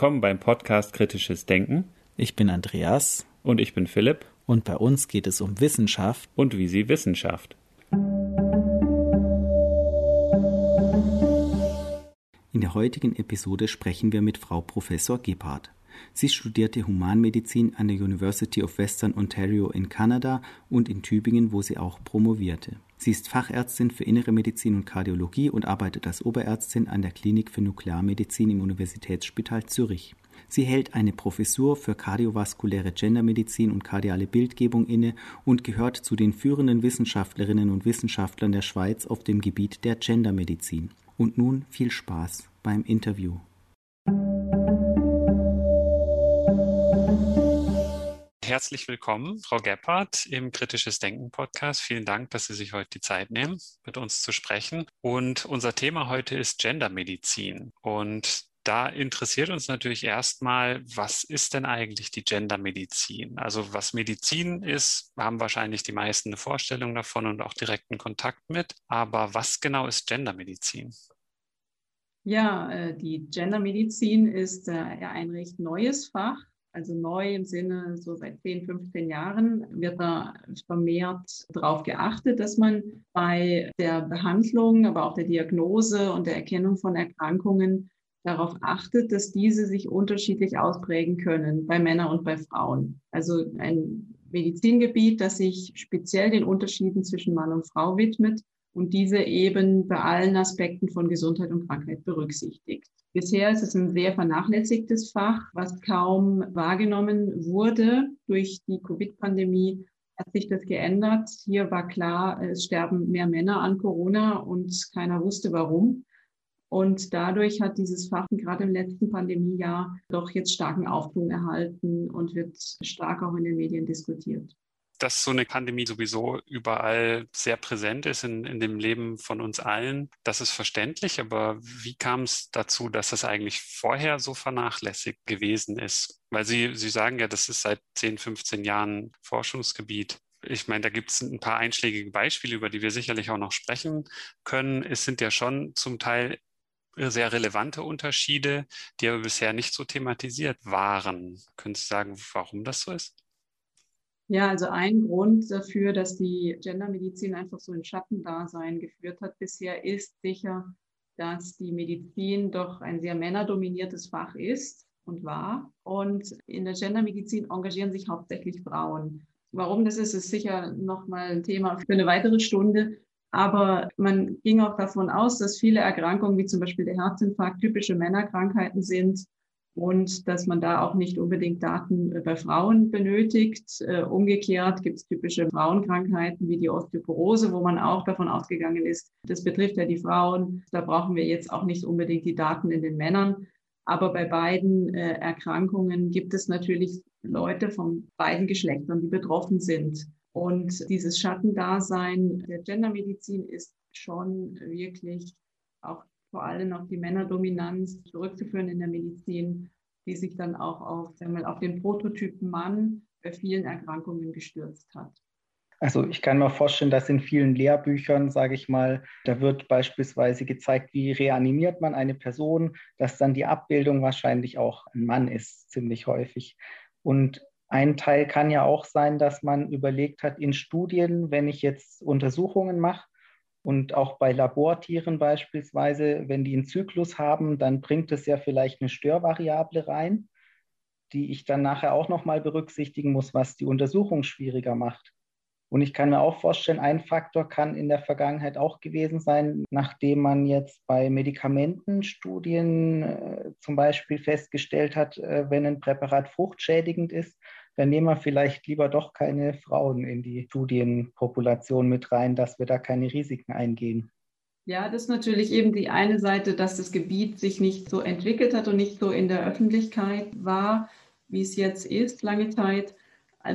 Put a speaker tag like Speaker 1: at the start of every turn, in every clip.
Speaker 1: Willkommen beim Podcast Kritisches Denken.
Speaker 2: Ich bin Andreas.
Speaker 1: Und ich bin Philipp.
Speaker 2: Und bei uns geht es um Wissenschaft.
Speaker 1: Und wie sie Wissenschaft.
Speaker 2: In der heutigen Episode sprechen wir mit Frau Professor Gebhardt. Sie studierte Humanmedizin an der University of Western Ontario in Kanada und in Tübingen, wo sie auch promovierte. Sie ist Fachärztin für Innere Medizin und Kardiologie und arbeitet als Oberärztin an der Klinik für Nuklearmedizin im Universitätsspital Zürich. Sie hält eine Professur für kardiovaskuläre Gendermedizin und kardiale Bildgebung inne und gehört zu den führenden Wissenschaftlerinnen und Wissenschaftlern der Schweiz auf dem Gebiet der Gendermedizin. Und nun viel Spaß beim Interview.
Speaker 1: Herzlich willkommen, Frau Gebhardt, im Kritisches Denken Podcast. Vielen Dank, dass Sie sich heute die Zeit nehmen, mit uns zu sprechen. Und unser Thema heute ist Gendermedizin. Und da interessiert uns natürlich erstmal, was ist denn eigentlich die Gendermedizin? Also was Medizin ist, haben wahrscheinlich die meisten eine Vorstellung davon und auch direkten Kontakt mit. Aber was genau ist Gendermedizin?
Speaker 3: Ja, äh, die Gendermedizin ist äh, ein recht neues Fach. Also neu im Sinne, so seit 10, 15 Jahren wird da vermehrt darauf geachtet, dass man bei der Behandlung, aber auch der Diagnose und der Erkennung von Erkrankungen darauf achtet, dass diese sich unterschiedlich ausprägen können bei Männern und bei Frauen. Also ein Medizingebiet, das sich speziell den Unterschieden zwischen Mann und Frau widmet und diese eben bei allen Aspekten von Gesundheit und Krankheit berücksichtigt. Bisher ist es ein sehr vernachlässigtes Fach, was kaum wahrgenommen wurde. Durch die Covid-Pandemie hat sich das geändert. Hier war klar, es sterben mehr Männer an Corona und keiner wusste warum. Und dadurch hat dieses Fach gerade im letzten Pandemiejahr doch jetzt starken Aufschwung erhalten und wird stark auch in den Medien diskutiert
Speaker 1: dass so eine Pandemie sowieso überall sehr präsent ist in, in dem Leben von uns allen, das ist verständlich. Aber wie kam es dazu, dass das eigentlich vorher so vernachlässigt gewesen ist? Weil Sie, Sie sagen ja, das ist seit 10, 15 Jahren Forschungsgebiet. Ich meine, da gibt es ein paar einschlägige Beispiele, über die wir sicherlich auch noch sprechen können. Es sind ja schon zum Teil sehr relevante Unterschiede, die aber bisher nicht so thematisiert waren. Können Sie sagen, warum das so ist?
Speaker 3: Ja, also ein Grund dafür, dass die Gendermedizin einfach so ein Schattendasein geführt hat bisher, ist sicher, dass die Medizin doch ein sehr männerdominiertes Fach ist und war. Und in der Gendermedizin engagieren sich hauptsächlich Frauen. Warum das ist, ist sicher nochmal ein Thema für eine weitere Stunde. Aber man ging auch davon aus, dass viele Erkrankungen, wie zum Beispiel der Herzinfarkt, typische Männerkrankheiten sind und dass man da auch nicht unbedingt Daten äh, bei Frauen benötigt. Äh, umgekehrt gibt es typische Frauenkrankheiten wie die Osteoporose, wo man auch davon ausgegangen ist, das betrifft ja die Frauen. Da brauchen wir jetzt auch nicht unbedingt die Daten in den Männern. Aber bei beiden äh, Erkrankungen gibt es natürlich Leute von beiden Geschlechtern, die betroffen sind. Und dieses Schattendasein der Gendermedizin ist schon wirklich auch vor allem auf die Männerdominanz zurückzuführen in der Medizin, die sich dann auch auf, wir, auf den Prototypen Mann bei vielen Erkrankungen gestürzt hat.
Speaker 4: Also ich kann mir vorstellen, dass in vielen Lehrbüchern, sage ich mal, da wird beispielsweise gezeigt, wie reanimiert man eine Person, dass dann die Abbildung wahrscheinlich auch ein Mann ist, ziemlich häufig. Und ein Teil kann ja auch sein, dass man überlegt hat, in Studien, wenn ich jetzt Untersuchungen mache, und auch bei Labortieren beispielsweise, wenn die einen Zyklus haben, dann bringt es ja vielleicht eine Störvariable rein, die ich dann nachher auch nochmal berücksichtigen muss, was die Untersuchung schwieriger macht. Und ich kann mir auch vorstellen, ein Faktor kann in der Vergangenheit auch gewesen sein, nachdem man jetzt bei Medikamentenstudien äh, zum Beispiel festgestellt hat, äh, wenn ein Präparat fruchtschädigend ist, dann nehmen wir vielleicht lieber doch keine Frauen in die Studienpopulation mit rein, dass wir da keine Risiken eingehen.
Speaker 3: Ja, das ist natürlich eben die eine Seite, dass das Gebiet sich nicht so entwickelt hat und nicht so in der Öffentlichkeit war, wie es jetzt ist, lange Zeit.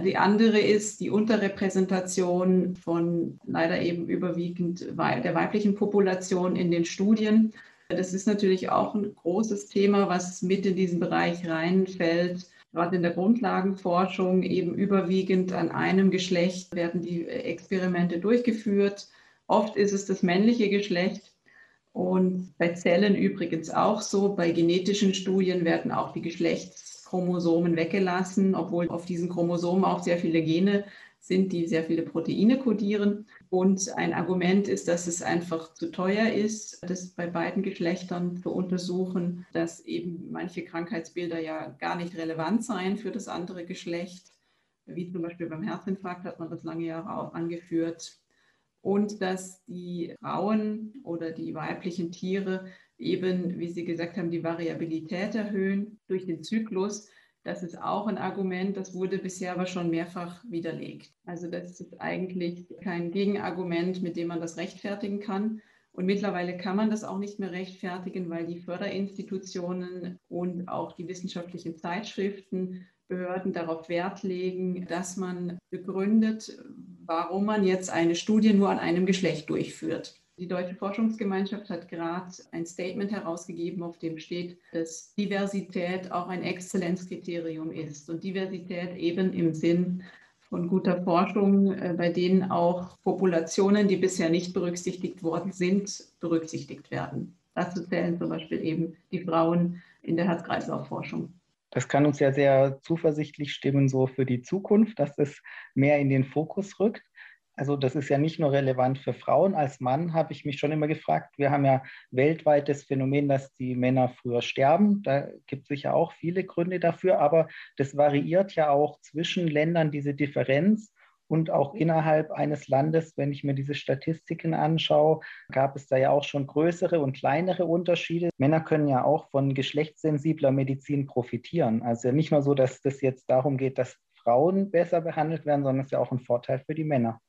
Speaker 3: Die andere ist die Unterrepräsentation von leider eben überwiegend der weiblichen Population in den Studien. Das ist natürlich auch ein großes Thema, was mit in diesen Bereich reinfällt gerade in der Grundlagenforschung eben überwiegend an einem Geschlecht werden die Experimente durchgeführt. Oft ist es das männliche Geschlecht. Und bei Zellen übrigens auch so. Bei genetischen Studien werden auch die Geschlechtschromosomen weggelassen, obwohl auf diesen Chromosomen auch sehr viele Gene sind, die sehr viele Proteine kodieren. Und ein Argument ist, dass es einfach zu teuer ist, das bei beiden Geschlechtern zu untersuchen, dass eben manche Krankheitsbilder ja gar nicht relevant seien für das andere Geschlecht. Wie zum Beispiel beim Herzinfarkt hat man das lange Jahre auch angeführt und dass die Frauen oder die weiblichen Tiere eben, wie Sie gesagt haben, die Variabilität erhöhen durch den Zyklus. Das ist auch ein Argument, das wurde bisher aber schon mehrfach widerlegt. Also das ist eigentlich kein Gegenargument, mit dem man das rechtfertigen kann. Und mittlerweile kann man das auch nicht mehr rechtfertigen, weil die Förderinstitutionen und auch die wissenschaftlichen Zeitschriften Behörden darauf Wert legen, dass man begründet, warum man jetzt eine Studie nur an einem Geschlecht durchführt. Die Deutsche Forschungsgemeinschaft hat gerade ein Statement herausgegeben, auf dem steht, dass Diversität auch ein Exzellenzkriterium ist und Diversität eben im Sinn von guter Forschung, äh, bei denen auch Populationen, die bisher nicht berücksichtigt worden sind, berücksichtigt werden. Dazu zählen zum Beispiel eben die Frauen in der Herz-Kreislauf-Forschung.
Speaker 4: Das kann uns ja sehr zuversichtlich stimmen, so für die Zukunft, dass es mehr in den Fokus rückt. Also das ist ja nicht nur relevant für Frauen. Als Mann habe ich mich schon immer gefragt, wir haben ja weltweit das Phänomen, dass die Männer früher sterben. Da gibt es sicher auch viele Gründe dafür, aber das variiert ja auch zwischen Ländern, diese Differenz. Und auch innerhalb eines Landes, wenn ich mir diese Statistiken anschaue, gab es da ja auch schon größere und kleinere Unterschiede. Männer können ja auch von geschlechtssensibler Medizin profitieren. Also nicht nur so, dass das jetzt darum geht, dass Frauen besser behandelt werden, sondern es ist ja auch ein Vorteil für die Männer.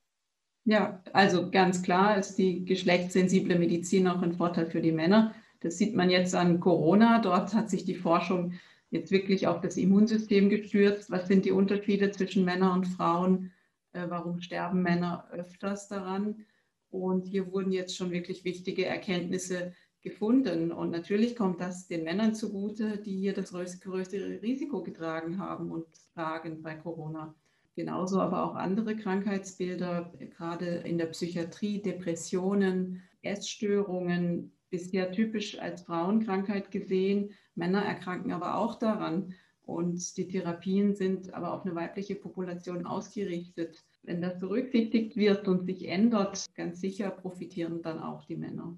Speaker 3: Ja, also ganz klar ist die geschlechtssensible Medizin auch ein Vorteil für die Männer. Das sieht man jetzt an Corona. Dort hat sich die Forschung jetzt wirklich auf das Immunsystem gestürzt. Was sind die Unterschiede zwischen Männern und Frauen? Äh, warum sterben Männer öfters daran. Und hier wurden jetzt schon wirklich wichtige Erkenntnisse gefunden. Und natürlich kommt das den Männern zugute, die hier das größere Risiko getragen haben und tragen bei Corona. Genauso aber auch andere Krankheitsbilder, gerade in der Psychiatrie, Depressionen, Essstörungen, bisher typisch als Frauenkrankheit gesehen. Männer erkranken aber auch daran. Und die Therapien sind aber auf eine weibliche Population ausgerichtet. Wenn das berücksichtigt wird und sich ändert, ganz sicher profitieren dann auch die Männer.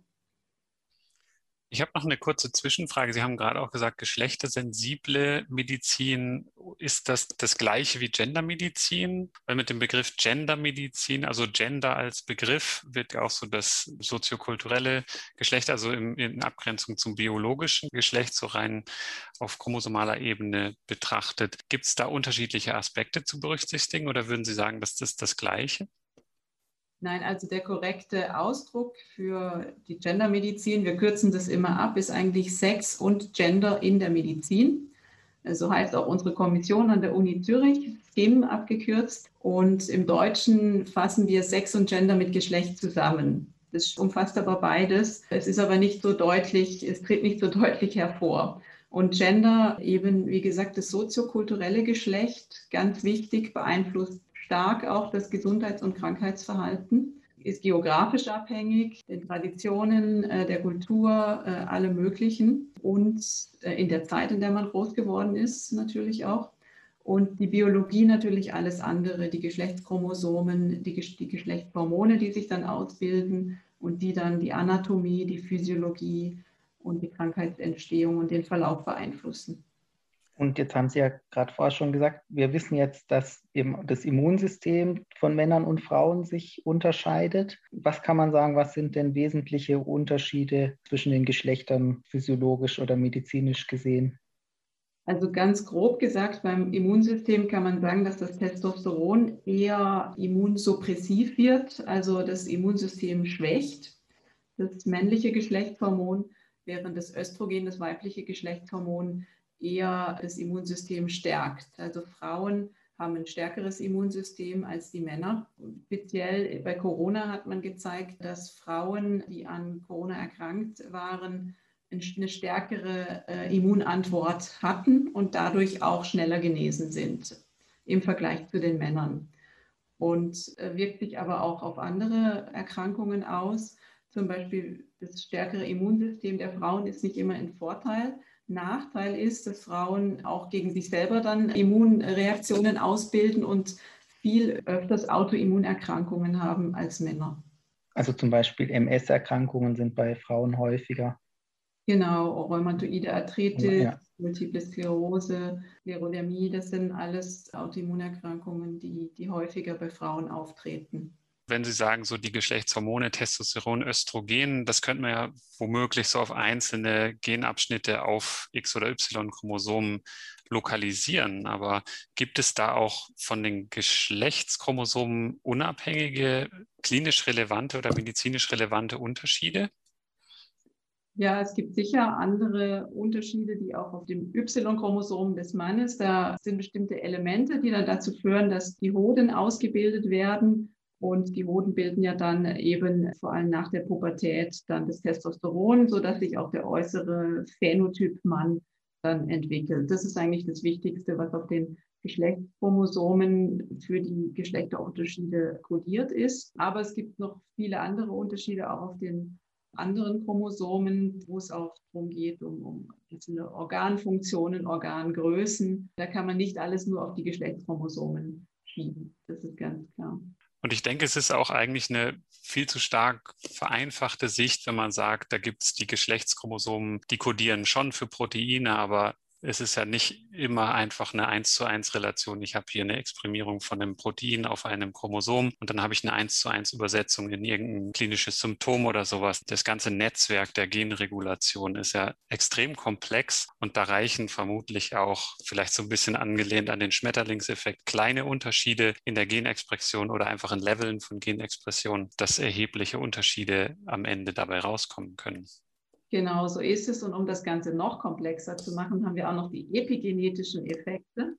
Speaker 1: Ich habe noch eine kurze Zwischenfrage. Sie haben gerade auch gesagt, geschlechtersensible Medizin, ist das das gleiche wie Gendermedizin? Weil mit dem Begriff Gendermedizin, also Gender als Begriff, wird ja auch so das soziokulturelle Geschlecht, also in, in Abgrenzung zum biologischen Geschlecht, so rein auf chromosomaler Ebene betrachtet. Gibt es da unterschiedliche Aspekte zu berücksichtigen oder würden Sie sagen, dass das das Gleiche?
Speaker 3: Nein, also der korrekte Ausdruck für die Gendermedizin, wir kürzen das immer ab, ist eigentlich Sex und Gender in der Medizin. So heißt auch unsere Kommission an der Uni Zürich, SKIM abgekürzt. Und im Deutschen fassen wir Sex und Gender mit Geschlecht zusammen. Das umfasst aber beides. Es ist aber nicht so deutlich, es tritt nicht so deutlich hervor. Und Gender, eben wie gesagt, das soziokulturelle Geschlecht, ganz wichtig, beeinflusst stark auch das Gesundheits- und Krankheitsverhalten, ist geografisch abhängig, den Traditionen äh, der Kultur, äh, alle möglichen und äh, in der Zeit, in der man groß geworden ist, natürlich auch. Und die Biologie natürlich alles andere, die Geschlechtschromosomen, die, die Geschlechtshormone, die sich dann ausbilden und die dann die Anatomie, die Physiologie und die Krankheitsentstehung und den Verlauf beeinflussen.
Speaker 4: Und jetzt haben Sie ja gerade vorher schon gesagt, wir wissen jetzt, dass das Immunsystem von Männern und Frauen sich unterscheidet. Was kann man sagen, was sind denn wesentliche Unterschiede zwischen den Geschlechtern physiologisch oder medizinisch gesehen?
Speaker 3: Also ganz grob gesagt, beim Immunsystem kann man sagen, dass das Testosteron eher immunsuppressiv wird, also das Immunsystem schwächt, das männliche Geschlechtshormon, während das Östrogen, das weibliche Geschlechtshormon, eher das Immunsystem stärkt. Also Frauen haben ein stärkeres Immunsystem als die Männer. Speziell bei Corona hat man gezeigt, dass Frauen, die an Corona erkrankt waren, eine stärkere äh, Immunantwort hatten und dadurch auch schneller genesen sind im Vergleich zu den Männern. Und äh, wirkt sich aber auch auf andere Erkrankungen aus. zum Beispiel das stärkere Immunsystem der Frauen ist nicht immer ein Vorteil. Nachteil ist, dass Frauen auch gegen sich selber dann Immunreaktionen ausbilden und viel öfters Autoimmunerkrankungen haben als Männer.
Speaker 4: Also zum Beispiel MS-Erkrankungen sind bei Frauen häufiger.
Speaker 3: Genau, rheumatoide Arthritis, ja. Multiple Sklerose, Sklerodermie, das sind alles Autoimmunerkrankungen, die, die häufiger bei Frauen auftreten
Speaker 1: wenn Sie sagen, so die Geschlechtshormone, Testosteron, Östrogen, das könnte man ja womöglich so auf einzelne Genabschnitte auf X- oder Y-Chromosomen lokalisieren. Aber gibt es da auch von den Geschlechtschromosomen unabhängige, klinisch relevante oder medizinisch relevante Unterschiede?
Speaker 3: Ja, es gibt sicher andere Unterschiede, die auch auf dem Y-Chromosom des Mannes, da sind bestimmte Elemente, die dann dazu führen, dass die Hoden ausgebildet werden und die Hoden bilden ja dann eben vor allem nach der Pubertät dann das Testosteron, sodass sich auch der äußere Phänotyp Mann dann entwickelt. Das ist eigentlich das Wichtigste, was auf den Geschlechtschromosomen für die Geschlechterunterschiede kodiert ist. Aber es gibt noch viele andere Unterschiede auch auf den anderen Chromosomen, wo es auch darum geht, um, um einzelne Organfunktionen, Organgrößen. Da kann man nicht alles nur auf die Geschlechtschromosomen schieben. Das ist ganz klar.
Speaker 1: Und ich denke, es ist auch eigentlich eine viel zu stark vereinfachte Sicht, wenn man sagt, da gibt es die Geschlechtschromosomen, die kodieren schon für Proteine, aber es ist ja nicht immer einfach eine 1 zu 1 Relation. Ich habe hier eine Exprimierung von einem Protein auf einem Chromosom und dann habe ich eine 1 zu 1 Übersetzung in irgendein klinisches Symptom oder sowas. Das ganze Netzwerk der Genregulation ist ja extrem komplex und da reichen vermutlich auch vielleicht so ein bisschen angelehnt an den Schmetterlingseffekt kleine Unterschiede in der Genexpression oder einfach in Leveln von Genexpression, dass erhebliche Unterschiede am Ende dabei rauskommen können.
Speaker 3: Genau so ist es. Und um das Ganze noch komplexer zu machen, haben wir auch noch die epigenetischen Effekte.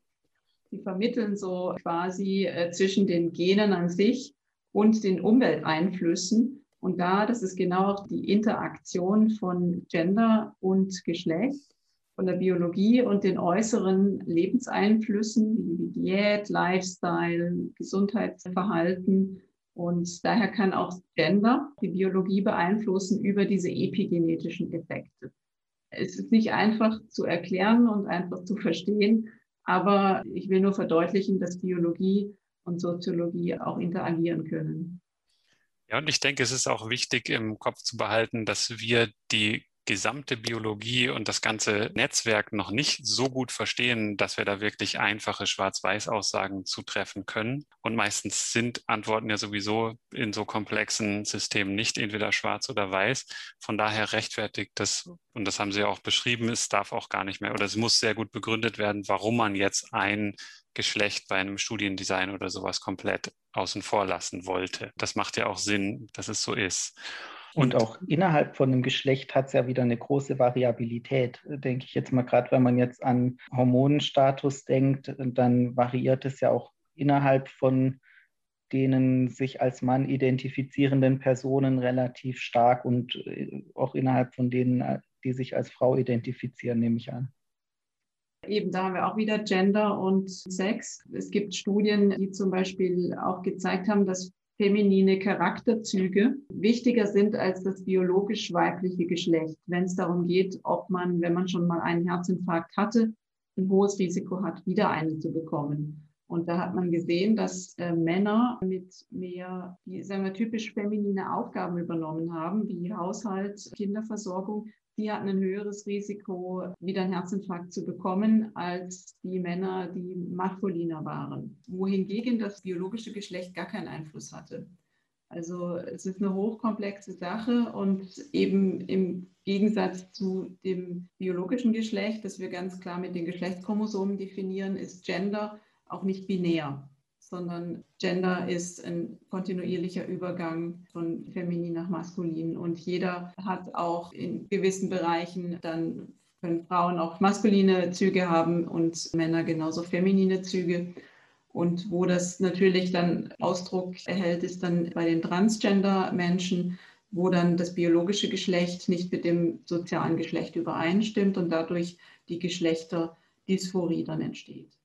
Speaker 3: Die vermitteln so quasi äh, zwischen den Genen an sich und den Umwelteinflüssen. Und da, das ist genau auch die Interaktion von Gender und Geschlecht, von der Biologie und den äußeren Lebenseinflüssen wie Diät, Lifestyle, Gesundheitsverhalten und daher kann auch Gender die Biologie beeinflussen über diese epigenetischen Effekte. Es ist nicht einfach zu erklären und einfach zu verstehen, aber ich will nur verdeutlichen, dass Biologie und Soziologie auch interagieren können.
Speaker 1: Ja, und ich denke, es ist auch wichtig im Kopf zu behalten, dass wir die gesamte Biologie und das ganze Netzwerk noch nicht so gut verstehen, dass wir da wirklich einfache Schwarz-Weiß-Aussagen zutreffen können. Und meistens sind Antworten ja sowieso in so komplexen Systemen nicht entweder schwarz oder weiß. Von daher rechtfertigt das, und das haben Sie ja auch beschrieben, es darf auch gar nicht mehr oder es muss sehr gut begründet werden, warum man jetzt ein Geschlecht bei einem Studiendesign oder sowas komplett außen vor lassen wollte. Das macht ja auch Sinn, dass es so ist.
Speaker 4: Und, auch innerhalb von einem Geschlecht hat es ja wieder eine große Variabilität, denke ich jetzt mal gerade, wenn man jetzt an Hormonenstatus denkt, dann variiert es ja auch innerhalb von denen sich als Mann identifizierenden Personen relativ stark und äh, auch innerhalb von denen, die sich als Frau identifizieren, nehme ich an.
Speaker 3: Eben, da haben wir auch wieder Gender und Sex. Es gibt Studien, die zum Beispiel auch gezeigt haben, dass feminine Charakterzüge wichtiger sind als das biologisch weibliche Geschlecht, wenn es darum geht, ob man, wenn man schon mal einen Herzinfarkt hatte, ein hohes Risiko hat, wieder einen zu bekommen. Und da hat man gesehen, dass äh, Männer mit mehr, die sagen wir, typisch feminine Aufgaben übernommen haben, wie Haushalt, Kinderversorgung, die hatten ein höheres Risiko, wieder einen Herzinfarkt zu bekommen, als die Männer, die maskuliner waren. Wohingegen das biologische Geschlecht gar keinen Einfluss hatte. Also es ist eine hochkomplexe Sache und eben im Gegensatz zu dem biologischen Geschlecht, das wir ganz klar mit den Geschlechtschromosomen definieren, ist Gender auch nicht binär sondern Gender ist ein kontinuierlicher Übergang von feminin nach maskulin. Und jeder hat auch in gewissen Bereichen dann können Frauen auch maskuline Züge haben und Männer genauso feminine Züge. Und wo das natürlich dann Ausdruck erhält, ist dann bei den Transgender-Menschen, wo dann das biologische Geschlecht nicht mit dem sozialen Geschlecht übereinstimmt und dadurch die Geschlechterdysphorie dann entsteht.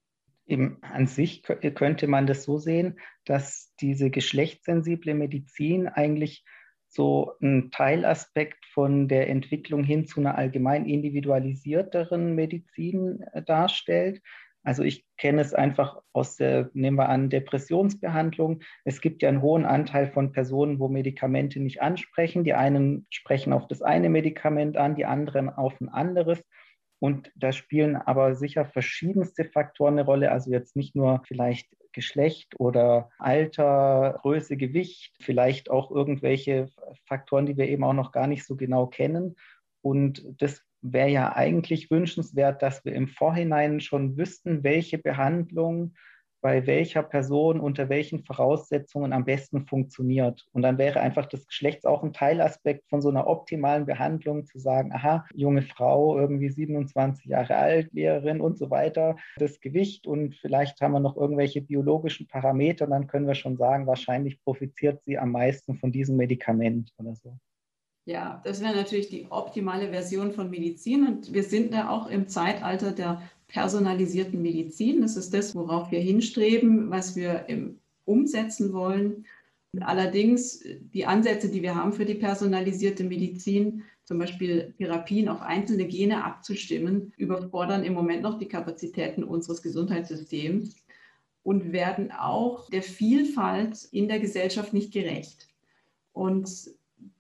Speaker 4: Eben an sich könnte man das so sehen, dass diese geschlechtssensible Medizin eigentlich so ein Teilaspekt von der Entwicklung hin zu einer allgemein individualisierteren Medizin äh, darstellt. Also ich kenne es einfach aus der, nehmen wir an, Depressionsbehandlung. Es gibt ja einen hohen Anteil von Personen, wo Medikamente nicht ansprechen. Die einen sprechen auf das eine Medikament an, die anderen auf ein anderes. Und da spielen aber sicher verschiedenste Faktoren eine Rolle. Also jetzt nicht nur vielleicht Geschlecht oder Alter, Größe, Gewicht, vielleicht auch irgendwelche Faktoren, die wir eben auch noch gar nicht so genau kennen. Und das wäre ja eigentlich wünschenswert, dass wir im Vorhinein schon wüssten, welche Behandlung bei welcher Person unter welchen Voraussetzungen am besten funktioniert. Und dann wäre einfach das Geschlecht auch ein Teilaspekt von so einer optimalen Behandlung, zu sagen, aha, junge Frau, irgendwie 27 Jahre alt, Lehrerin und so weiter, das Gewicht und vielleicht haben wir noch irgendwelche biologischen Parameter, dann können wir schon sagen, wahrscheinlich profitiert sie am meisten von diesem Medikament oder so.
Speaker 3: Ja, das wäre natürlich die optimale Version von Medizin. Und wir sind ja auch im Zeitalter der personalisierten Medizin. Das ist das, worauf wir hinstreben, was wir umsetzen wollen. Allerdings die Ansätze, die wir haben für die personalisierte Medizin, zum Beispiel Therapien auf einzelne Gene abzustimmen, überfordern im Moment noch die Kapazitäten unseres Gesundheitssystems und werden auch der Vielfalt in der Gesellschaft nicht gerecht. Und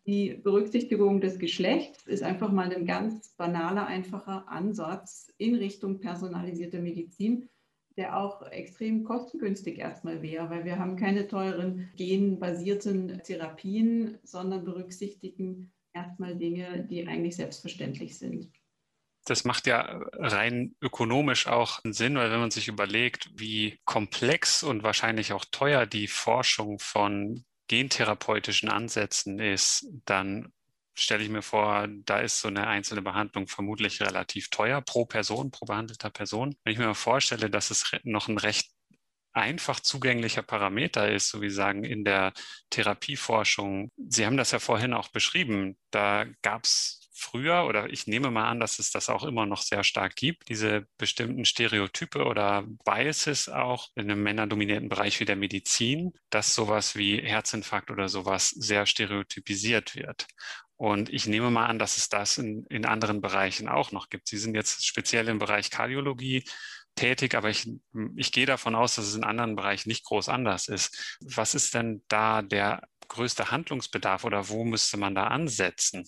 Speaker 3: die Berücksichtigung des Geschlechts ist einfach mal ein ganz banaler, einfacher Ansatz in Richtung personalisierte Medizin, der auch extrem kostengünstig erstmal wäre, weil wir haben keine teuren genbasierten Therapien, sondern berücksichtigen erstmal Dinge, die eigentlich selbstverständlich sind.
Speaker 1: Das macht ja rein ökonomisch auch Sinn, weil wenn man sich überlegt, wie komplex und wahrscheinlich auch teuer die Forschung von gentherapeutischen Ansätzen ist, dann stelle ich mir vor, da ist so eine einzelne Behandlung vermutlich relativ teuer pro Person, pro behandelter Person. Wenn ich mir mal vorstelle, dass es noch ein recht einfach zugänglicher Parameter ist, so wie sagen in der Therapieforschung. Sie haben das ja vorhin auch beschrieben. Da gab es früher oder ich nehme mal an, dass es das auch immer noch sehr stark gibt, diese bestimmten Stereotype oder Biases auch in einem männerdominierten Bereich wie der Medizin, dass sowas wie Herzinfarkt oder sowas sehr stereotypisiert wird. Und ich nehme mal an, dass es das in, in anderen Bereichen auch noch gibt. Sie sind jetzt speziell im Bereich Kardiologie tätig, aber ich, ich gehe davon aus, dass es in anderen Bereichen nicht groß anders ist. Was ist denn da der größte Handlungsbedarf oder wo müsste man da ansetzen?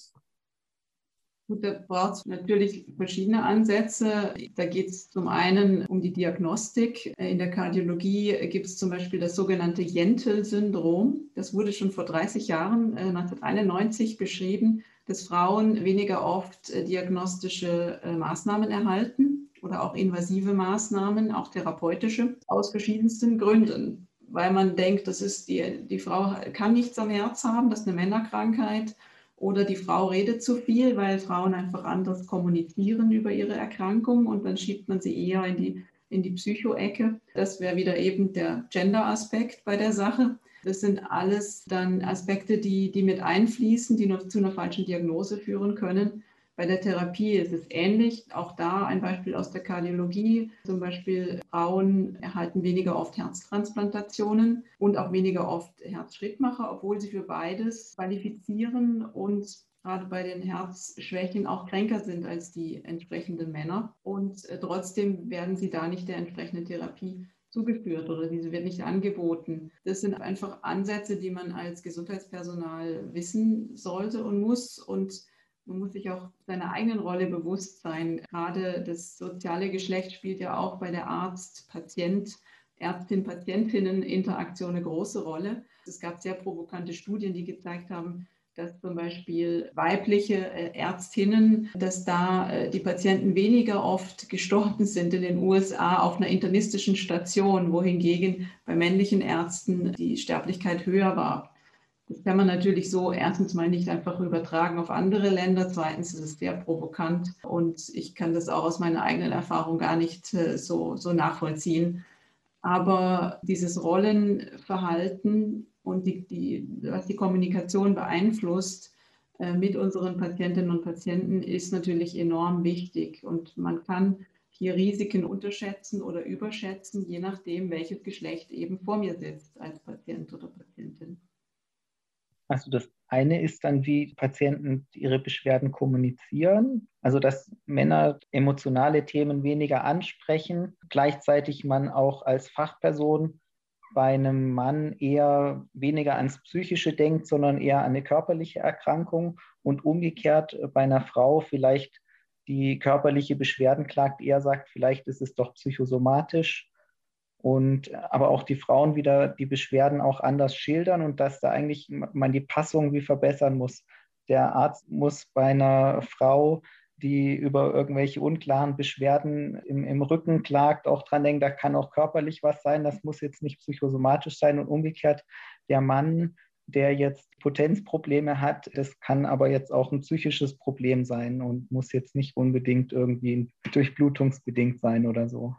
Speaker 3: Gut, da braucht es natürlich verschiedene Ansätze. Da geht es zum einen um die Diagnostik. In der Kardiologie gibt es zum Beispiel das sogenannte Jentel-Syndrom. Das wurde schon vor 30 Jahren, 1991, äh, beschrieben, dass Frauen weniger oft äh, diagnostische äh, Maßnahmen erhalten oder auch invasive Maßnahmen, auch therapeutische, aus verschiedensten Gründen. Weil man denkt, das ist die, die Frau kann nichts am Herz haben, das ist eine Männerkrankheit oder die Frau redet zu viel, weil Frauen einfach anders kommunizieren über ihre Erkrankung und dann schiebt man sie eher in die, in die Psycho-Ecke. Das wäre wieder eben der Gender-Aspekt bei der Sache. Das sind alles dann Aspekte, die, die mit einfließen, die noch zu einer falschen Diagnose führen können. Bei der Therapie ist es ähnlich. Auch da ein Beispiel aus der Kardiologie. Zum Beispiel Frauen erhalten weniger oft Herztransplantationen und auch weniger oft Herzschrittmacher, obwohl sie für beides qualifizieren und gerade bei den Herzschwächen auch kränker sind als die entsprechenden Männer. Und äh, trotzdem werden sie da nicht der entsprechenden Therapie zugeführt oder diese wird nicht angeboten. Das sind einfach Ansätze, die man als Gesundheitspersonal wissen sollte und muss und man muss sich auch seiner eigenen Rolle bewusst sein. Gerade das soziale Geschlecht spielt ja auch bei der Arzt-Patient, Ärztin-Patientinnen-Interaktion eine große Rolle. Es gab sehr provokante Studien, die gezeigt haben, dass zum Beispiel weibliche äh, Ärztinnen, dass da äh, die Patienten weniger oft gestorben sind in den USA auf einer internistischen Station, wohingegen bei männlichen Ärzten die Sterblichkeit höher war. Das kann man natürlich so erstens mal nicht einfach übertragen auf andere Länder. Zweitens ist es sehr provokant und ich kann das auch aus meiner eigenen Erfahrung gar nicht äh, so, so nachvollziehen. Aber dieses Rollenverhalten und die, die, was die Kommunikation beeinflusst äh, mit unseren Patientinnen und Patienten, ist natürlich enorm wichtig. Und man kann hier Risiken unterschätzen oder überschätzen, je nachdem, welches Geschlecht eben vor mir sitzt als Patient oder Patientin.
Speaker 4: Also das eine ist dann, wie Patienten ihre Beschwerden kommunizieren. Also dass Männer emotionale Themen weniger ansprechen, gleichzeitig man auch als Fachperson bei einem Mann eher weniger ans Psychische denkt, sondern eher an eine körperliche Erkrankung und umgekehrt bei einer Frau vielleicht die körperliche Beschwerden klagt, eher sagt, vielleicht ist es doch psychosomatisch und aber auch die Frauen wieder die Beschwerden auch anders schildern und dass da eigentlich man die Passung wie verbessern muss. Der Arzt muss bei einer Frau, die über irgendwelche unklaren Beschwerden im, im Rücken klagt, auch dran denken, da kann auch körperlich was sein, das muss jetzt nicht psychosomatisch sein und umgekehrt der Mann, der jetzt Potenzprobleme hat, das kann aber jetzt auch ein psychisches Problem sein und muss jetzt nicht unbedingt irgendwie durchblutungsbedingt sein oder so.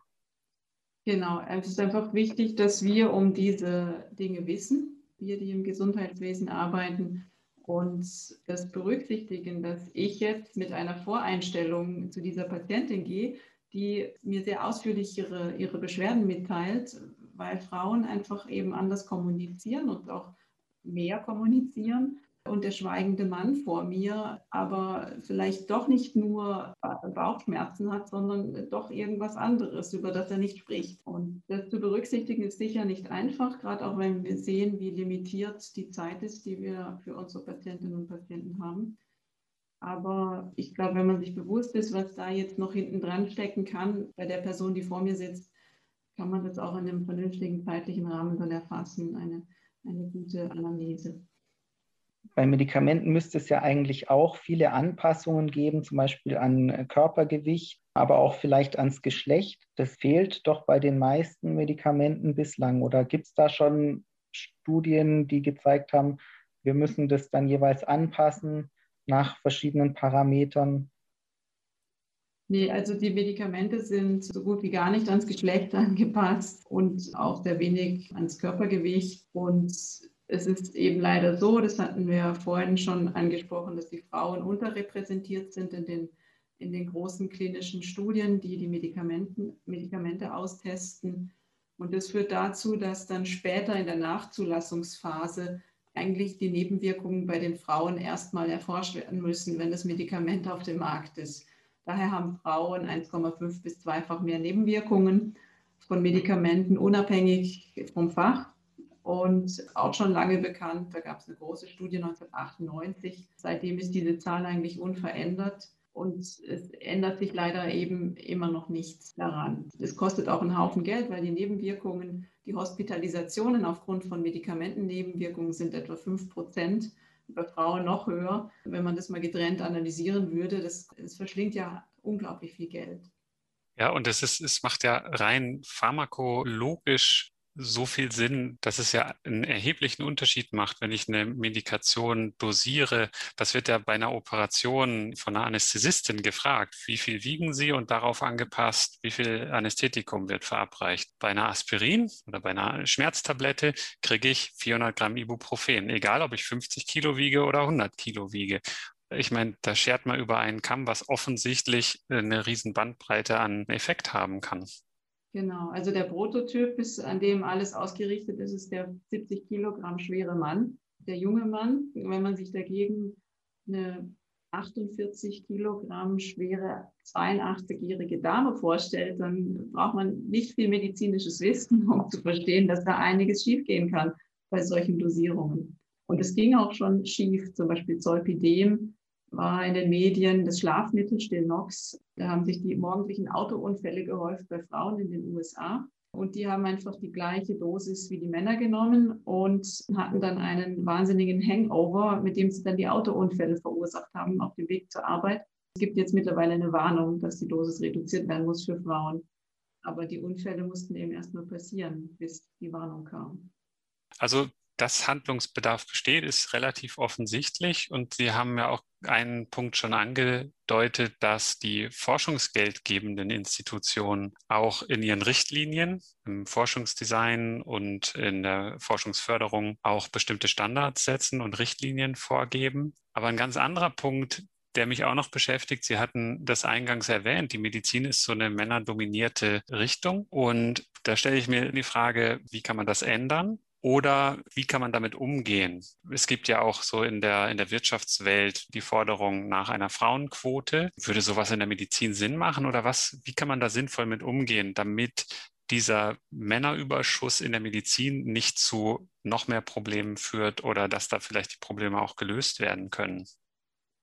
Speaker 3: Genau, es ist einfach wichtig, dass wir um diese Dinge wissen, wir, die im Gesundheitswesen arbeiten und das berücksichtigen, dass ich jetzt mit einer Voreinstellung zu dieser Patientin gehe, die mir sehr ausführlich ihre, ihre Beschwerden mitteilt, weil Frauen einfach eben anders kommunizieren und auch mehr kommunizieren und der schweigende Mann vor mir aber vielleicht doch nicht nur Bauchschmerzen hat, sondern doch irgendwas anderes, über das er nicht spricht. Und das zu berücksichtigen ist sicher nicht einfach, gerade auch wenn wir sehen, wie limitiert die Zeit ist, die wir für unsere Patientinnen und Patienten haben. Aber ich glaube, wenn man sich bewusst ist, was da jetzt noch hinten dran stecken kann, bei der Person, die vor mir sitzt, kann man das auch in einem vernünftigen zeitlichen Rahmen dann erfassen, eine, eine gute Anamnese.
Speaker 4: Bei Medikamenten müsste es ja eigentlich auch viele Anpassungen geben, zum Beispiel an Körpergewicht, aber auch vielleicht ans Geschlecht. Das fehlt doch bei den meisten Medikamenten bislang. Oder gibt es da schon Studien, die gezeigt haben, wir müssen das dann jeweils anpassen nach verschiedenen Parametern?
Speaker 3: Nee, also die Medikamente sind so gut wie gar nicht ans Geschlecht angepasst und auch sehr wenig ans Körpergewicht. Und es ist eben leider so, das hatten wir vorhin schon angesprochen, dass die Frauen unterrepräsentiert sind in den, in den großen klinischen Studien, die die Medikamenten, Medikamente austesten. Und das führt dazu, dass dann später in der Nachzulassungsphase eigentlich die Nebenwirkungen bei den Frauen erstmal erforscht werden müssen, wenn das Medikament auf dem Markt ist. Daher haben Frauen 1,5 bis zweifach mehr Nebenwirkungen von Medikamenten, unabhängig vom Fach und auch schon lange bekannt. Da gab es eine große Studie 1998. Seitdem ist diese Zahl eigentlich unverändert. Und es ändert sich leider eben immer noch nichts daran. Es kostet auch einen Haufen Geld, weil die Nebenwirkungen, die Hospitalisationen aufgrund von Medikamentennebenwirkungen sind etwa 5 Prozent, bei Frauen noch höher. Wenn man das mal getrennt analysieren würde, das, das verschlingt ja unglaublich viel Geld.
Speaker 1: Ja, und es, ist, es macht ja rein pharmakologisch so viel Sinn, dass es ja einen erheblichen Unterschied macht, wenn ich eine Medikation dosiere. Das wird ja bei einer Operation von einer Anästhesistin gefragt. Wie viel wiegen Sie und darauf angepasst, wie viel Anästhetikum wird verabreicht. Bei einer Aspirin oder bei einer Schmerztablette kriege ich 400 Gramm Ibuprofen, egal ob ich 50 Kilo wiege oder 100 Kilo wiege. Ich meine, da schert man über einen Kamm, was offensichtlich eine riesen Bandbreite an Effekt haben kann.
Speaker 3: Genau, also der Prototyp ist, an dem alles ausgerichtet ist, ist der 70 Kilogramm schwere Mann. Der junge Mann, wenn man sich dagegen eine 48 Kilogramm schwere 82-jährige Dame vorstellt, dann braucht man nicht viel medizinisches Wissen, um zu verstehen, dass da einiges schiefgehen kann bei solchen Dosierungen. Und es ging auch schon schief, zum Beispiel Zolpidem war in den Medien das Schlafmittel Stilnox. Da haben sich die morgendlichen Autounfälle gehäuft bei Frauen in den USA. Und die haben einfach die gleiche Dosis wie die Männer genommen und hatten dann einen wahnsinnigen Hangover, mit dem sie dann die Autounfälle verursacht haben auf dem Weg zur Arbeit. Es gibt jetzt mittlerweile eine Warnung, dass die Dosis reduziert werden muss für Frauen. Aber die Unfälle mussten eben erst mal passieren, bis die Warnung kam.
Speaker 1: Also dass Handlungsbedarf besteht, ist relativ offensichtlich. Und Sie haben ja auch einen Punkt schon angedeutet, dass die forschungsgeldgebenden Institutionen auch in ihren Richtlinien, im Forschungsdesign und in der Forschungsförderung auch bestimmte Standards setzen und Richtlinien vorgeben. Aber ein ganz anderer Punkt, der mich auch noch beschäftigt. Sie hatten das eingangs erwähnt, die Medizin ist so eine männerdominierte Richtung. Und da stelle ich mir die Frage, wie kann man das ändern? Oder wie kann man damit umgehen? Es gibt ja auch so in der, in der Wirtschaftswelt die Forderung nach einer Frauenquote. Würde sowas in der Medizin Sinn machen oder was? Wie kann man da sinnvoll mit umgehen, damit dieser Männerüberschuss in der Medizin nicht zu noch mehr Problemen führt oder dass da vielleicht die Probleme auch gelöst werden können?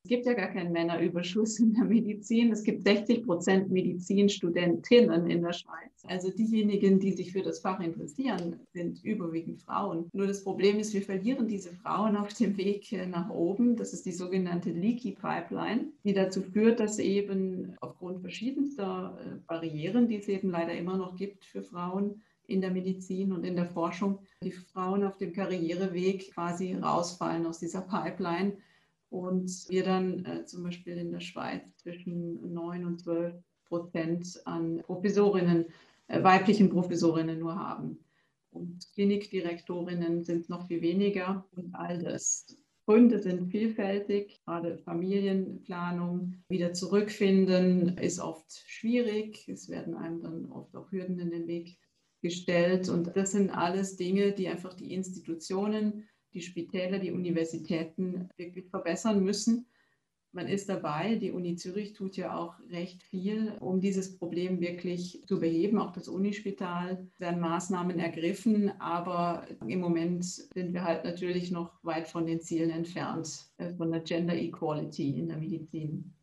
Speaker 3: Es gibt ja gar keinen Männerüberschuss in der Medizin. Es gibt 60 Prozent Medizinstudentinnen in der Schweiz. Also diejenigen, die sich für das Fach interessieren, sind überwiegend Frauen. Nur das Problem ist, wir verlieren diese Frauen auf dem Weg nach oben. Das ist die sogenannte Leaky Pipeline, die dazu führt, dass eben aufgrund verschiedenster äh, Barrieren, die es eben leider immer noch gibt für Frauen, in der Medizin und in der Forschung, die Frauen auf dem Karriereweg quasi rausfallen aus dieser Pipeline und wir dann äh, zum Beispiel in der Schweiz zwischen 9 und 12 Prozent an Professorinnen, äh, weiblichen Professorinnen nur haben. Und Klinikdirektorinnen sind noch viel weniger und all das. Gründe sind vielfältig, gerade Familienplanung, wieder zurückfinden ist oft schwierig. Es werden einem dann oft auch Hürden in den Weg gestellt. Und das sind alles Dinge, die einfach die Institutionen die Spitäler, die Universitäten wirklich verbessern müssen. Man ist dabei. Die Uni Zürich tut ja auch recht viel, um dieses Problem wirklich zu beheben. Auch das Unispital werden Maßnahmen ergriffen, aber im Moment sind wir halt natürlich noch weit von den Zielen entfernt, äh, von der Gender Equality in der Medizin.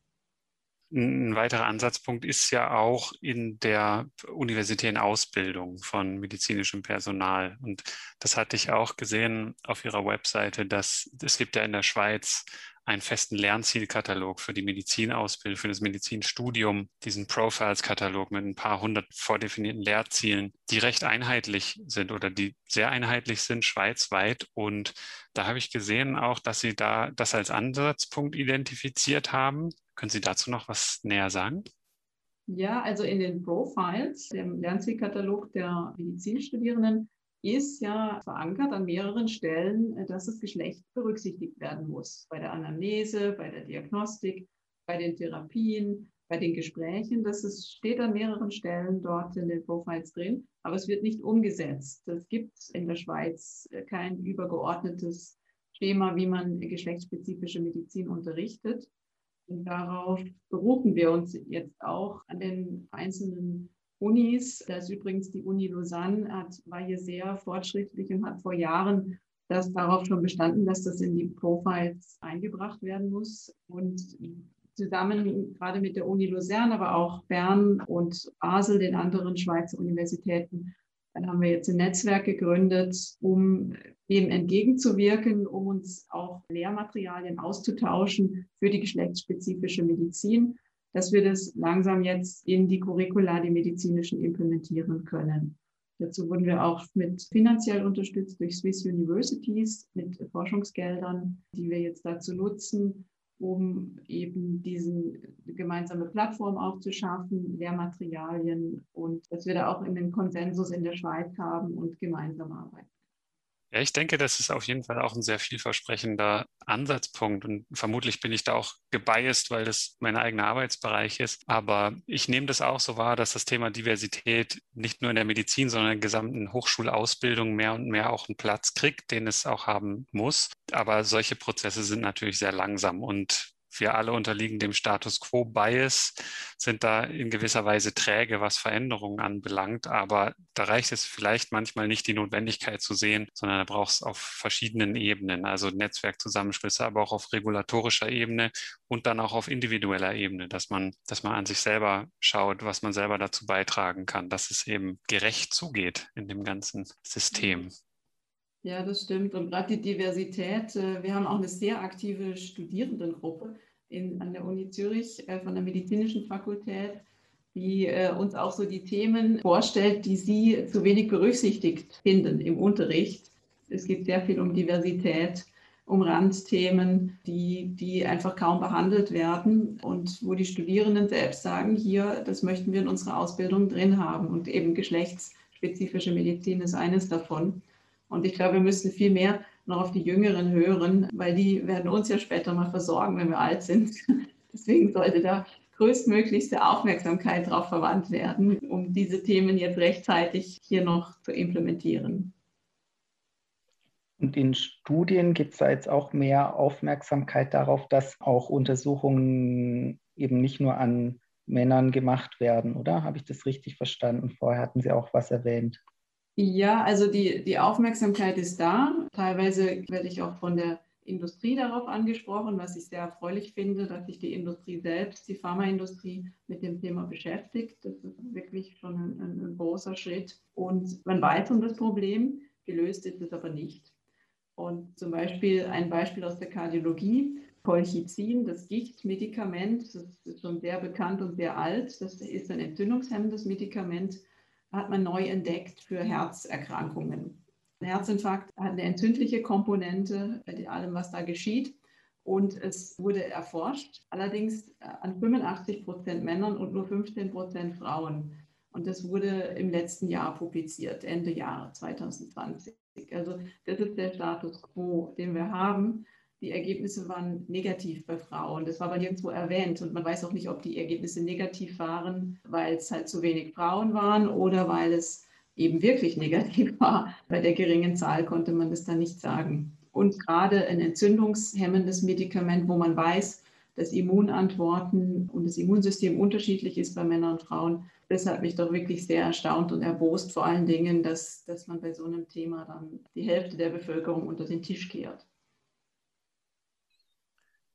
Speaker 1: Ein weiterer Ansatzpunkt ist ja auch in der universitären Ausbildung von medizinischem Personal. Und das hatte ich auch gesehen auf Ihrer Webseite, dass es gibt ja in der Schweiz einen festen Lernzielkatalog für die Medizinausbildung, für das Medizinstudium, diesen Profiles-Katalog mit ein paar hundert vordefinierten Lehrzielen, die recht einheitlich sind oder die sehr einheitlich sind, schweizweit. Und da habe ich gesehen auch, dass Sie da das als Ansatzpunkt identifiziert haben. Können Sie dazu noch was näher sagen?
Speaker 3: Ja, also in den Profiles, dem Lernzielkatalog der Medizinstudierenden, ist ja verankert an mehreren Stellen, äh, dass das Geschlecht berücksichtigt werden muss. Bei der Anamnese, bei der Diagnostik, bei den Therapien, bei den Gesprächen. Das ist, steht an mehreren Stellen dort in den Profiles drin, aber es wird nicht umgesetzt. Es gibt in der Schweiz äh, kein übergeordnetes Schema, wie man geschlechtsspezifische Medizin unterrichtet. Und darauf berufen wir uns jetzt auch an den einzelnen Unis. Da ist übrigens die Uni Lausanne, hat, war hier sehr fortschrittlich und hat vor Jahren das darauf schon bestanden, dass das in die Profiles eingebracht werden muss. Und zusammen gerade mit der Uni Lausanne, aber auch Bern und Basel, den anderen Schweizer Universitäten, dann haben wir jetzt ein Netzwerk gegründet, um dem entgegenzuwirken, um uns auch Lehrmaterialien auszutauschen für die geschlechtsspezifische Medizin dass wir das langsam jetzt in die Curricula, die medizinischen, implementieren können. Dazu wurden wir auch mit finanziell unterstützt durch Swiss Universities mit Forschungsgeldern, die wir jetzt dazu nutzen, um eben diese gemeinsame Plattform aufzuschaffen, Lehrmaterialien und dass wir da auch in den Konsensus in der Schweiz haben und gemeinsam arbeiten.
Speaker 1: Ja, ich denke, das ist auf jeden Fall auch ein sehr vielversprechender Ansatzpunkt und vermutlich bin ich da auch gebiased, weil das mein eigener Arbeitsbereich ist. Aber ich nehme das auch so wahr, dass das Thema Diversität nicht nur in der Medizin, sondern in der gesamten Hochschulausbildung mehr und mehr auch einen Platz kriegt, den es auch haben muss. Aber solche Prozesse sind natürlich sehr langsam und wir alle unterliegen dem Status quo Bias, sind da in gewisser Weise träge, was Veränderungen anbelangt. Aber da reicht es vielleicht manchmal nicht, die Notwendigkeit zu sehen, sondern da braucht es auf verschiedenen Ebenen, also Netzwerkzusammenschlüsse, aber auch auf regulatorischer Ebene und dann auch auf individueller Ebene, dass man, dass man an sich selber schaut, was man selber dazu beitragen kann, dass es eben gerecht zugeht in dem ganzen System.
Speaker 3: Ja, das stimmt. Und gerade die Diversität, äh, wir haben auch eine sehr aktive Studierendengruppe in, an der Uni Zürich äh, von der medizinischen Fakultät, die äh, uns auch so die Themen vorstellt, die sie zu wenig berücksichtigt finden im Unterricht. Es geht sehr viel um Diversität, um Randthemen, die, die einfach kaum behandelt werden und wo die Studierenden selbst sagen, hier, das möchten wir in unserer Ausbildung drin haben. Und eben geschlechtsspezifische Medizin ist eines davon. Und ich glaube, wir müssen viel mehr noch auf die Jüngeren hören, weil die werden uns ja später mal versorgen, wenn wir alt sind. Deswegen sollte da größtmöglichste Aufmerksamkeit darauf verwandt werden, um diese Themen jetzt rechtzeitig hier noch zu implementieren.
Speaker 4: Und in Studien gibt es da jetzt auch mehr Aufmerksamkeit darauf, dass auch Untersuchungen eben nicht nur an Männern gemacht werden, oder? Habe ich das richtig verstanden? Vorher hatten Sie auch was erwähnt.
Speaker 3: Ja, also die, die Aufmerksamkeit ist da. Teilweise werde ich auch von der Industrie darauf angesprochen, was ich sehr erfreulich finde, dass sich die Industrie selbst, die Pharmaindustrie mit dem Thema beschäftigt. Das ist wirklich schon ein, ein, großer Schritt. Und man weiß um das Problem, gelöst ist es aber nicht. Und zum Beispiel ein Beispiel aus der Kardiologie, Colchicin, das Gichtmedikament, das ist schon sehr bekannt und sehr alt. Das ist ein entzündungshemmendes Medikament, hat man neu entdeckt für Herzerkrankungen. Ein Herzinfarkt hat eine entzündliche Komponente bei allem, was da geschieht. Und es wurde erforscht, allerdings äh, an 85 Prozent Männern und nur 15 Prozent Frauen. Und das wurde im letzten Jahr publiziert, Ende Jahr 2020. Also das ist der Status quo, den wir haben. Die Ergebnisse waren negativ bei Frauen. Das war aber nirgendwo erwähnt. Und man weiß auch nicht, ob die Ergebnisse negativ waren, weil es halt zu wenig Frauen waren oder weil es eben wirklich negativ war. Bei der geringen Zahl konnte man das dann nicht sagen. Und gerade ein entzündungshemmendes Medikament, wo man weiß, dass Immunantworten und das Immunsystem unterschiedlich ist bei Männern und Frauen, das hat mich doch wirklich sehr erstaunt und erbost, vor allen Dingen, dass, dass man bei so einem Thema dann die Hälfte der Bevölkerung unter den Tisch kehrt.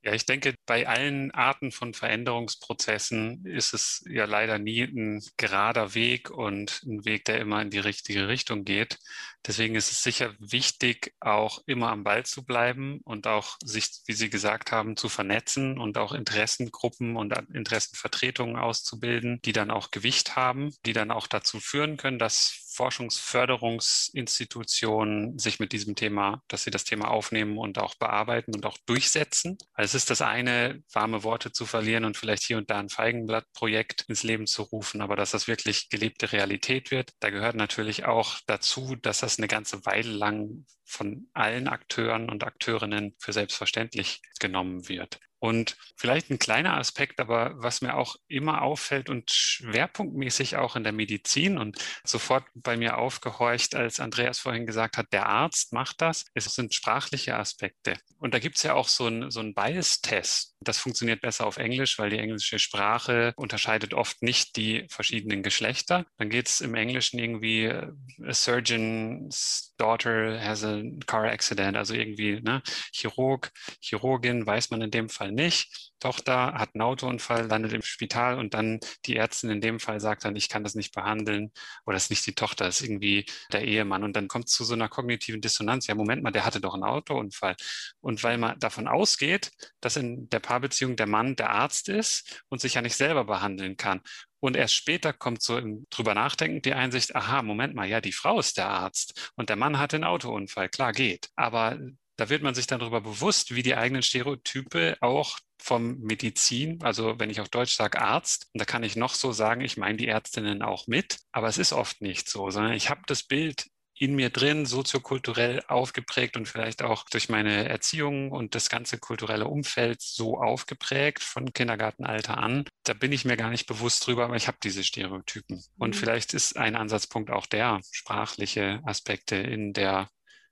Speaker 1: Ja, ich denke, bei allen Arten von Veränderungsprozessen ist es ja leider nie ein gerader Weg und ein Weg, der immer in die richtige Richtung geht. Deswegen ist es sicher wichtig, auch immer am Ball zu bleiben und auch sich, wie Sie gesagt haben, zu vernetzen und auch Interessengruppen und Interessenvertretungen auszubilden, die dann auch Gewicht haben, die dann auch dazu führen können, dass Forschungsförderungsinstitutionen sich mit diesem Thema, dass sie das Thema aufnehmen und auch bearbeiten und auch durchsetzen. Also es ist das eine, warme Worte zu verlieren und vielleicht hier und da ein Feigenblattprojekt ins Leben zu rufen, aber dass das wirklich gelebte Realität wird. Da gehört natürlich auch dazu, dass das eine ganze Weile lang von allen Akteuren und Akteurinnen für selbstverständlich genommen wird. Und vielleicht ein kleiner Aspekt, aber was mir auch immer auffällt und schwerpunktmäßig auch in der Medizin und sofort bei mir aufgehorcht, als Andreas vorhin gesagt hat, der Arzt macht das, es sind sprachliche Aspekte. Und da gibt es ja auch so einen so Bias-Test. Das funktioniert besser auf Englisch, weil die englische Sprache unterscheidet oft nicht die verschiedenen Geschlechter. Dann geht es im Englischen irgendwie, a surgeon's daughter has a car accident, also irgendwie ne, Chirurg, Chirurgin weiß man in dem Fall nicht. Tochter hat einen Autounfall, landet im Spital und dann die Ärztin in dem Fall sagt dann, ich kann das nicht behandeln oder es ist nicht die Tochter, es ist irgendwie der Ehemann. Und dann kommt es zu so einer kognitiven Dissonanz. Ja, Moment mal, der hatte doch einen Autounfall. Und weil man davon ausgeht, dass in der Paarbeziehung der Mann der Arzt ist und sich ja nicht selber behandeln kann. Und erst später kommt so im drüber nachdenken die Einsicht, aha, Moment mal, ja, die Frau ist der Arzt und der Mann hatte einen Autounfall, klar geht. Aber da wird man sich dann darüber bewusst, wie die eigenen Stereotype auch vom Medizin, also wenn ich auf Deutsch sage Arzt, und da kann ich noch so sagen, ich meine die Ärztinnen auch mit, aber es ist oft nicht so, sondern ich habe das Bild in mir drin, soziokulturell aufgeprägt und vielleicht auch durch meine Erziehung und das ganze kulturelle Umfeld so aufgeprägt von Kindergartenalter an. Da bin ich mir gar nicht bewusst drüber, aber ich habe diese Stereotypen. Und mhm. vielleicht ist ein Ansatzpunkt auch der, sprachliche Aspekte in der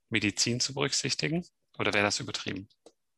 Speaker 1: Medizin zu berücksichtigen? Oder wäre das übertrieben?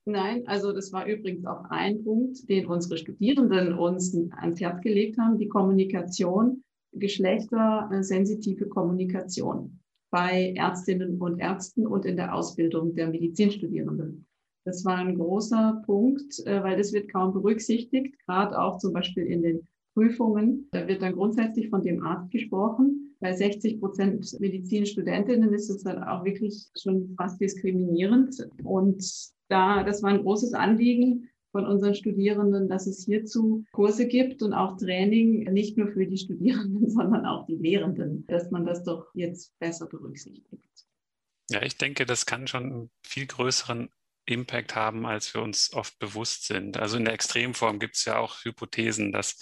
Speaker 3: Nein, also das war übrigens auch ein Punkt, den unsere Studierenden uns ans Herz gelegt haben, die Kommunikation, geschlechtersensitive Kommunikation bei Ärztinnen und Ärzten und in der Ausbildung der Medizinstudierenden. Das war ein großer Punkt, äh, weil das wird kaum berücksichtigt, gerade auch zum Beispiel in den Prüfungen. Da wird dann grundsätzlich von dem Arzt gesprochen. Bei 60 Prozent Medizinstudentinnen ist es dann auch wirklich schon fast diskriminierend. Und da, das war ein großes Anliegen von unseren Studierenden, dass es hierzu Kurse gibt und auch Training, nicht nur für die Studierenden, sondern auch die Lehrenden, dass man das doch jetzt besser berücksichtigt.
Speaker 1: Ja, ich denke, das kann schon einen viel größeren Impact haben, als wir uns oft bewusst sind. Also in der Extremform gibt es ja auch Hypothesen, dass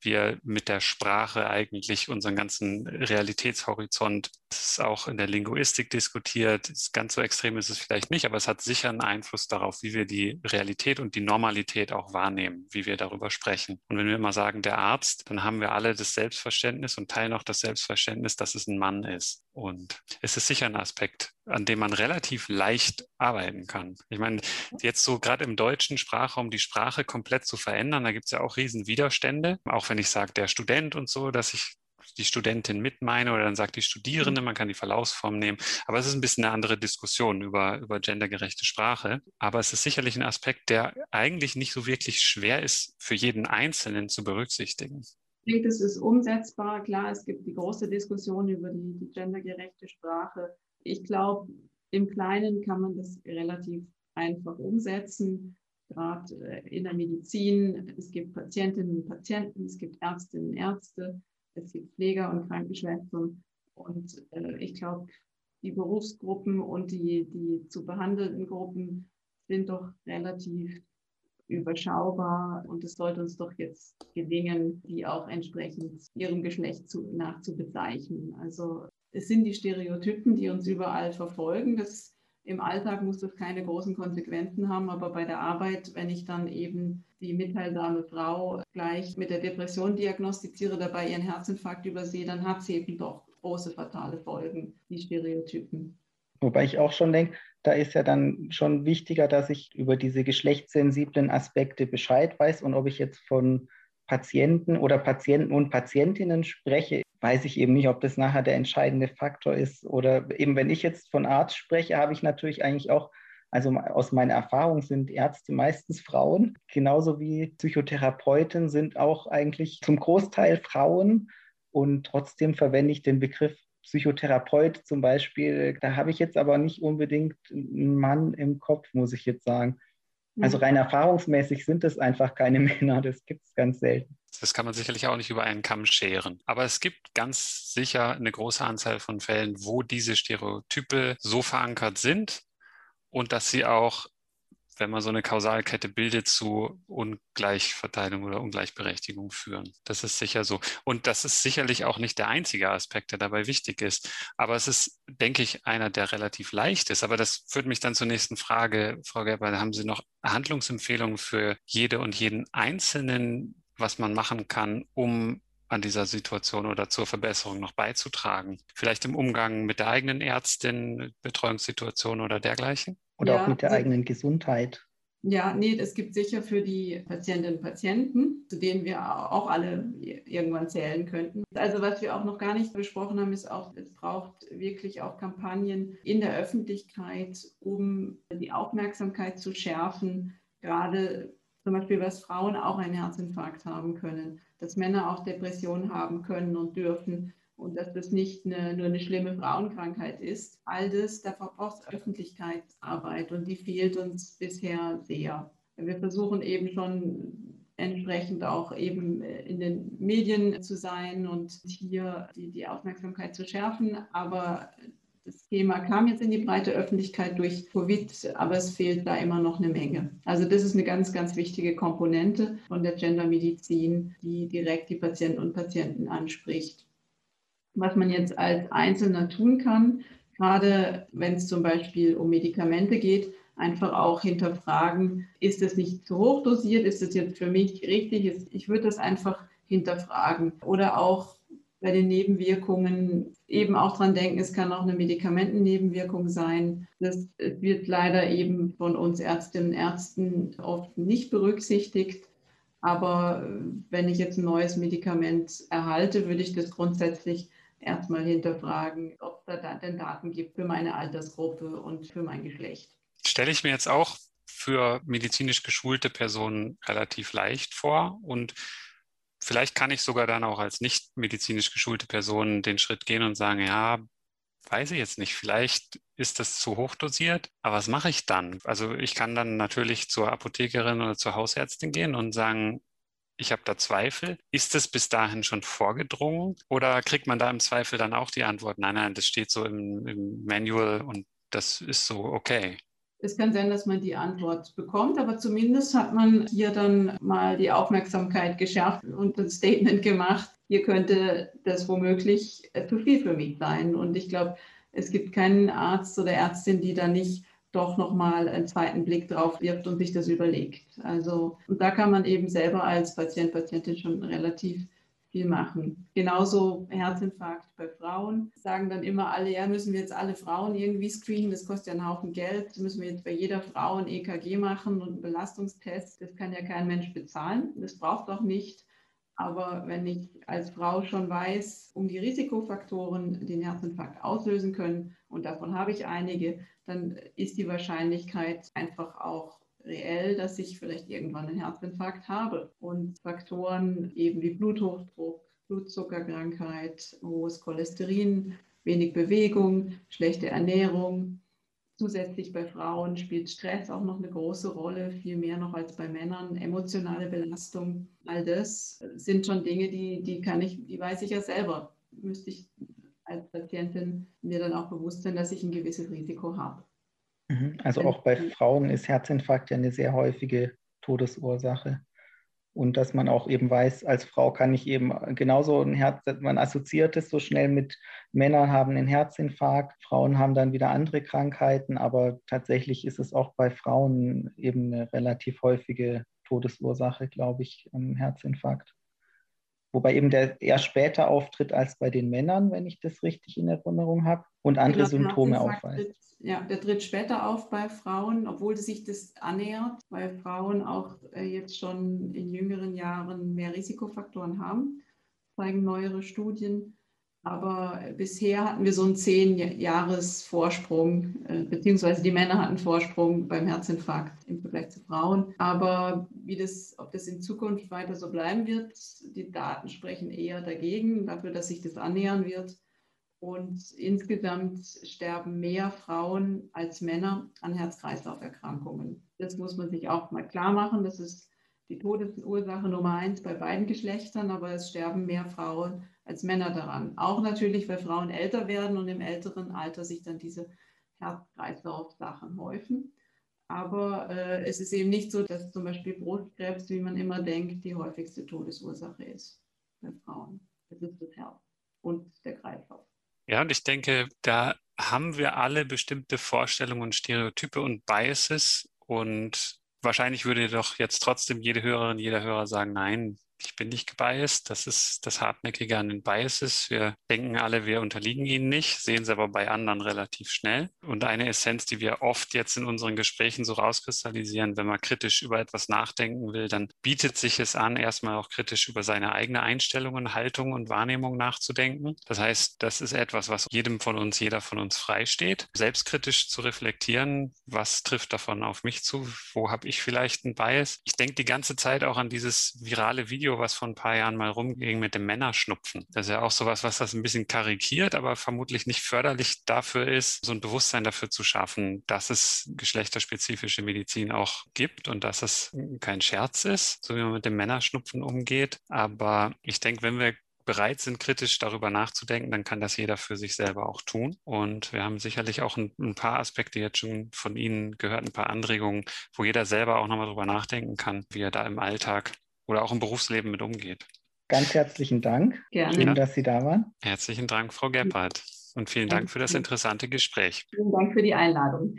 Speaker 1: wir mit der Sprache eigentlich unseren ganzen Realitätshorizont Es ist auch in der Linguistik diskutiert. Ganz so extrem ist es vielleicht nicht, aber es hat sicher einen Einfluss darauf, wie wir die Realität und die Normalität auch wahrnehmen, wie wir darüber sprechen. Und wenn wir immer sagen, der Arzt, dann haben wir alle das Selbstverständnis und teilen auch das Selbstverständnis, dass es ein Mann ist. Und es ist sicher ein Aspekt, an dem man relativ leicht arbeiten kann. Ich meine, jetzt so gerade im deutschen Sprachraum die Sprache komplett zu verändern, da gibt es ja auch riesen Widerstände. Auch wenn ich sage, der Student und so, dass ich die Studentin mit meine oder dann sagt die Studierende, man kann die Verlaufsform nehmen. Aber es ist ein bisschen eine andere Diskussion über, über gendergerechte Sprache. Aber es ist sicherlich ein Aspekt, der eigentlich nicht so wirklich schwer ist, für jeden Einzelnen zu berücksichtigen.
Speaker 3: Ich denke, es ist umsetzbar. Klar, es gibt die große Diskussion über die, die gendergerechte Sprache. Ich glaube, im Kleinen kann man das relativ einfach umsetzen. Gerade äh, in der Medizin, es gibt Patientinnen und Patienten, es gibt Ärztinnen und Ärzte, es gibt Pfleger und Krankenschwestern. Und äh, ich glaube, die Berufsgruppen und die, die zu behandelnden Gruppen sind doch relativ überschaubar und es sollte uns doch jetzt gelingen, die auch entsprechend ihrem Geschlecht zu, nach zu bezeichnen. Also es sind die Stereotypen, die uns überall verfolgen. Das, Im Alltag muss das keine großen Konsequenzen haben, aber bei der Arbeit, wenn ich dann eben die mitteilsame Frau gleich mit der Depression diagnostiziere, dabei ihren Herzinfarkt übersehe, dann hat sie eben doch große fatale Folgen, die Stereotypen.
Speaker 4: Wobei ich auch schon denke, da ist ja dann schon wichtiger, dass ich über diese geschlechtssensiblen Aspekte Bescheid weiß und ob ich jetzt von Patienten oder Patienten und Patientinnen spreche, weiß ich eben nicht, ob das nachher der entscheidende Faktor ist. Oder eben, wenn ich jetzt von Arzt spreche, habe ich natürlich eigentlich auch, also aus meiner Erfahrung sind Ärzte meistens Frauen, genauso wie Psychotherapeuten sind auch eigentlich zum Großteil Frauen. Und trotzdem verwende ich den Begriff Psychotherapeut zum Beispiel. Da habe ich jetzt aber nicht unbedingt einen Mann im Kopf, muss ich jetzt sagen. Also mhm. rein erfahrungsmäßig sind es einfach keine Männer, das gibt es ganz selten.
Speaker 1: Das kann man sicherlich auch nicht über einen Kamm scheren. Aber es gibt ganz sicher eine große Anzahl von Fällen, wo diese Stereotype so verankert sind und dass sie auch wenn man so eine Kausalkette bildet, zu Ungleichverteilung oder Ungleichberechtigung führen. Das ist sicher so. Und das ist sicherlich auch nicht der einzige Aspekt, der dabei wichtig ist. Aber es ist, denke ich, einer, der relativ leicht ist. Aber das führt mich dann zur nächsten Frage, Frau Gerber. Haben Sie noch Handlungsempfehlungen für jede und jeden Einzelnen, was man machen kann, um an dieser Situation oder zur Verbesserung noch beizutragen? Vielleicht im Umgang mit der eigenen Ärztin, Betreuungssituation oder dergleichen?
Speaker 4: Oder ja, auch mit der also, eigenen Gesundheit.
Speaker 3: Ja, nee, es gibt sicher für die Patientinnen und Patienten, zu denen wir auch alle irgendwann zählen könnten. Also was wir auch noch gar nicht besprochen haben, ist auch, es braucht wirklich auch Kampagnen in der Öffentlichkeit, um die Aufmerksamkeit zu schärfen, gerade zum Beispiel, was Frauen auch einen Herzinfarkt haben können, dass Männer auch Depressionen haben können und dürfen und dass das nicht eine, nur eine schlimme Frauenkrankheit ist. All das, da braucht es Öffentlichkeitsarbeit und die fehlt uns bisher sehr. Wir versuchen eben schon entsprechend auch eben in den Medien zu sein und hier die, die Aufmerksamkeit zu schärfen. Aber das Thema kam jetzt in die breite Öffentlichkeit durch Covid, aber es fehlt da immer noch eine Menge. Also das ist eine ganz, ganz wichtige Komponente von der Gendermedizin, die direkt die Patienten und Patienten anspricht was man jetzt als Einzelner tun kann, gerade wenn es zum Beispiel um Medikamente geht, einfach auch hinterfragen, ist es nicht zu hoch dosiert, ist es jetzt für mich richtig, ich würde das einfach hinterfragen. Oder auch bei den Nebenwirkungen eben auch dran denken, es kann auch eine Medikamentennebenwirkung sein. Das wird leider eben von uns Ärztinnen und Ärzten oft nicht berücksichtigt. Aber wenn ich jetzt ein neues Medikament erhalte, würde ich das grundsätzlich erstmal hinterfragen, ob es da denn Daten gibt für meine Altersgruppe und für mein Geschlecht.
Speaker 1: Stelle ich mir jetzt auch für medizinisch geschulte Personen relativ leicht vor und vielleicht kann ich sogar dann auch als nicht medizinisch geschulte Person den Schritt gehen und sagen, ja, weiß ich jetzt nicht, vielleicht ist das zu hoch dosiert, aber was mache ich dann? Also ich kann dann natürlich zur Apothekerin oder zur Hausärztin gehen und sagen, ich habe da Zweifel. Ist es bis dahin schon vorgedrungen oder kriegt man da im Zweifel dann auch die Antwort, nein, nein, das steht so im, im Manual und das ist so okay?
Speaker 3: Es kann sein, dass man die Antwort bekommt, aber zumindest hat man hier dann mal die Aufmerksamkeit geschärft und ein Statement gemacht. Hier könnte das womöglich zu viel für mich sein. Und ich glaube, es gibt keinen Arzt oder Ärztin, die da nicht doch nochmal einen zweiten Blick drauf wirft und sich das überlegt. Also, und da kann man eben selber als Patient, Patientin schon relativ viel machen. Genauso Herzinfarkt bei Frauen. Sagen dann immer alle, ja, müssen wir jetzt alle Frauen irgendwie screenen, das kostet ja einen Haufen Geld. Müssen wir jetzt bei jeder Frau ein EKG machen und einen Belastungstest. Das kann ja kein Mensch bezahlen. Das braucht auch nicht. Aber wenn ich als Frau schon weiß, um die Risikofaktoren, den Herzinfarkt auslösen können, und davon habe ich einige, dann ist die Wahrscheinlichkeit einfach auch reell, dass ich vielleicht irgendwann einen Herzinfarkt habe. Und Faktoren eben wie Bluthochdruck, Blutzuckerkrankheit, hohes Cholesterin, wenig Bewegung, schlechte Ernährung. Zusätzlich bei Frauen spielt Stress auch noch eine große Rolle, viel mehr noch als bei Männern. Emotionale Belastung, all das sind schon Dinge, die, die kann ich, die weiß ich ja selber. Müsste ich als Patientin mir dann auch bewusst sein, dass ich ein gewisses Risiko habe.
Speaker 4: Mhm. Also auch bei Frauen ist Herzinfarkt ja eine sehr häufige Todesursache. Und dass man auch eben weiß, als Frau kann ich eben genauso ein Herz, man assoziiert es so schnell mit Männern haben einen Herzinfarkt, Frauen haben dann wieder andere Krankheiten, aber tatsächlich ist es auch bei Frauen eben eine relativ häufige Todesursache, glaube ich, ein Herzinfarkt wobei eben der eher später auftritt als bei den Männern, wenn ich das richtig in Erinnerung habe, und andere genau, Symptome aufweist.
Speaker 3: Ja, der tritt später auf bei Frauen, obwohl sich das annähert, weil Frauen auch äh, jetzt schon in jüngeren Jahren mehr Risikofaktoren haben, zeigen neuere Studien. Aber bisher hatten wir so einen zehn Jahres Vorsprung, äh, beziehungsweise die Männer hatten Vorsprung beim Herzinfarkt im Vergleich zu Frauen. Aber wie das, ob das in Zukunft weiter so bleiben wird, die Daten sprechen eher dagegen, dafür, dass sich das annähern wird. Und insgesamt sterben mehr Frauen als Männer an Herz-Kreislauf-Erkrankungen. Das muss man sich auch mal klar machen. Das ist die Todesursache Nummer eins bei beiden Geschlechtern, aber es sterben mehr Frauen als Männer daran. Auch natürlich, weil Frauen älter werden und im älteren Alter sich dann diese Herz-Kreislauf-Sachen häufen. Aber äh, es ist eben nicht so, dass zum Beispiel Brustkrebs, wie man immer denkt, die häufigste Todesursache ist bei Frauen. Das ist das Herz und der Kreislauf.
Speaker 1: Ja, und ich denke, da haben wir alle bestimmte Vorstellungen, Stereotype und Biases. Und wahrscheinlich würde doch jetzt trotzdem jede Hörerin, jeder Hörer sagen, nein, ich bin nicht gebiased. Das ist das Hartnäckige an den Biases. Wir denken alle, wir unterliegen ihnen nicht, sehen sie aber bei anderen relativ schnell. Und eine Essenz, die wir oft jetzt in unseren Gesprächen so rauskristallisieren, wenn man kritisch über etwas nachdenken will, dann bietet sich es an, erstmal auch kritisch über seine eigene Einstellung, Haltung und Wahrnehmung nachzudenken. Das heißt, das ist etwas, was jedem von uns, jeder von uns freisteht, selbstkritisch zu reflektieren, was trifft davon auf mich zu, wo habe ich vielleicht einen Bias. Ich denke die ganze Zeit auch an dieses virale Video, Video, was vor ein paar Jahren mal rumging mit dem Männerschnupfen. Das ist ja auch sowas, was das ein bisschen karikiert, aber vermutlich nicht förderlich dafür ist, so ein Bewusstsein dafür zu schaffen, dass es geschlechterspezifische Medizin auch gibt und dass es kein Scherz ist, so wie man mit dem Männerschnupfen umgeht. Aber ich denke, wenn wir bereit sind, kritisch darüber nachzudenken, dann kann das jeder für sich selber auch tun. Und wir haben sicherlich auch ein, ein, paar Aspekte jetzt schon von Ihnen gehört, ein paar Anregungen, wo jeder selber auch nochmal drüber nachdenken kann, wie er da im Alltag oder auch im Berufsleben mit umgeht.
Speaker 4: Ganz herzlichen Dank. Gerne. Schön, dass Sie da waren.
Speaker 1: Herzlichen Dank, Frau Gebhardt. Und vielen Dank für das interessante Gespräch.
Speaker 3: Vielen Dank für die Einladung.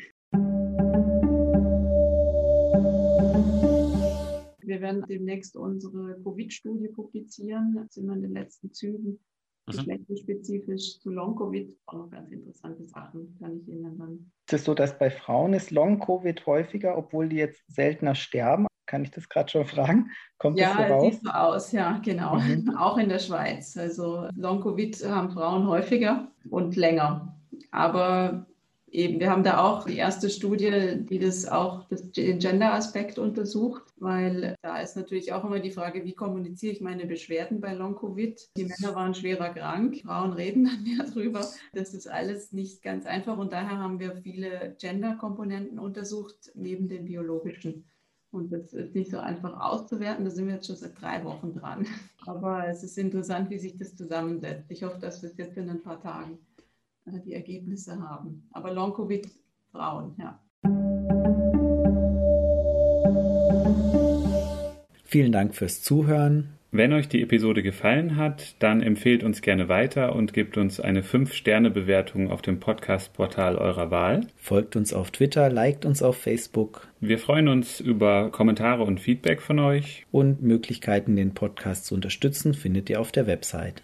Speaker 3: Wir werden demnächst unsere Covid-Studie publizieren. Da sind wir in den letzten Zügen. Mhm. Geschlechterspezifisch zu Long-Covid auch noch ganz interessante Sachen, kann ich Ihnen dann.
Speaker 4: Ist es so, dass bei Frauen ist Long-Covid häufiger, obwohl die jetzt seltener sterben? Kann ich das gerade schon fragen?
Speaker 3: Kommt ja, das so raus? sieht so aus, ja, genau. Mhm. Auch in der Schweiz. Also Long-Covid haben Frauen häufiger und länger. Aber eben, wir haben da auch die erste Studie, die das auch das, den Gender-Aspekt untersucht, weil da ist natürlich auch immer die Frage, wie kommuniziere ich meine Beschwerden bei Long-Covid? Die Männer waren schwerer krank, Frauen reden dann mehr drüber. Das ist alles nicht ganz einfach und daher haben wir viele Gender-Komponenten untersucht, neben den biologischen. Und das ist nicht so einfach auszuwerten. Da sind wir jetzt schon seit drei Wochen dran. Aber es ist interessant, wie sich das zusammensetzt. Ich hoffe, dass wir es jetzt in ein paar Tagen äh, die Ergebnisse haben. Aber Long-Covid Frauen, ja.
Speaker 2: Vielen Dank fürs Zuhören.
Speaker 5: Wenn euch die Episode gefallen hat, dann empfehlt uns gerne weiter und gebt uns eine 5-Sterne-Bewertung auf dem Podcast-Portal eurer Wahl.
Speaker 2: Folgt uns auf Twitter, liked uns auf Facebook.
Speaker 5: Wir freuen uns über Kommentare und Feedback von euch.
Speaker 2: Und Möglichkeiten, den Podcast zu unterstützen, findet ihr auf der Website.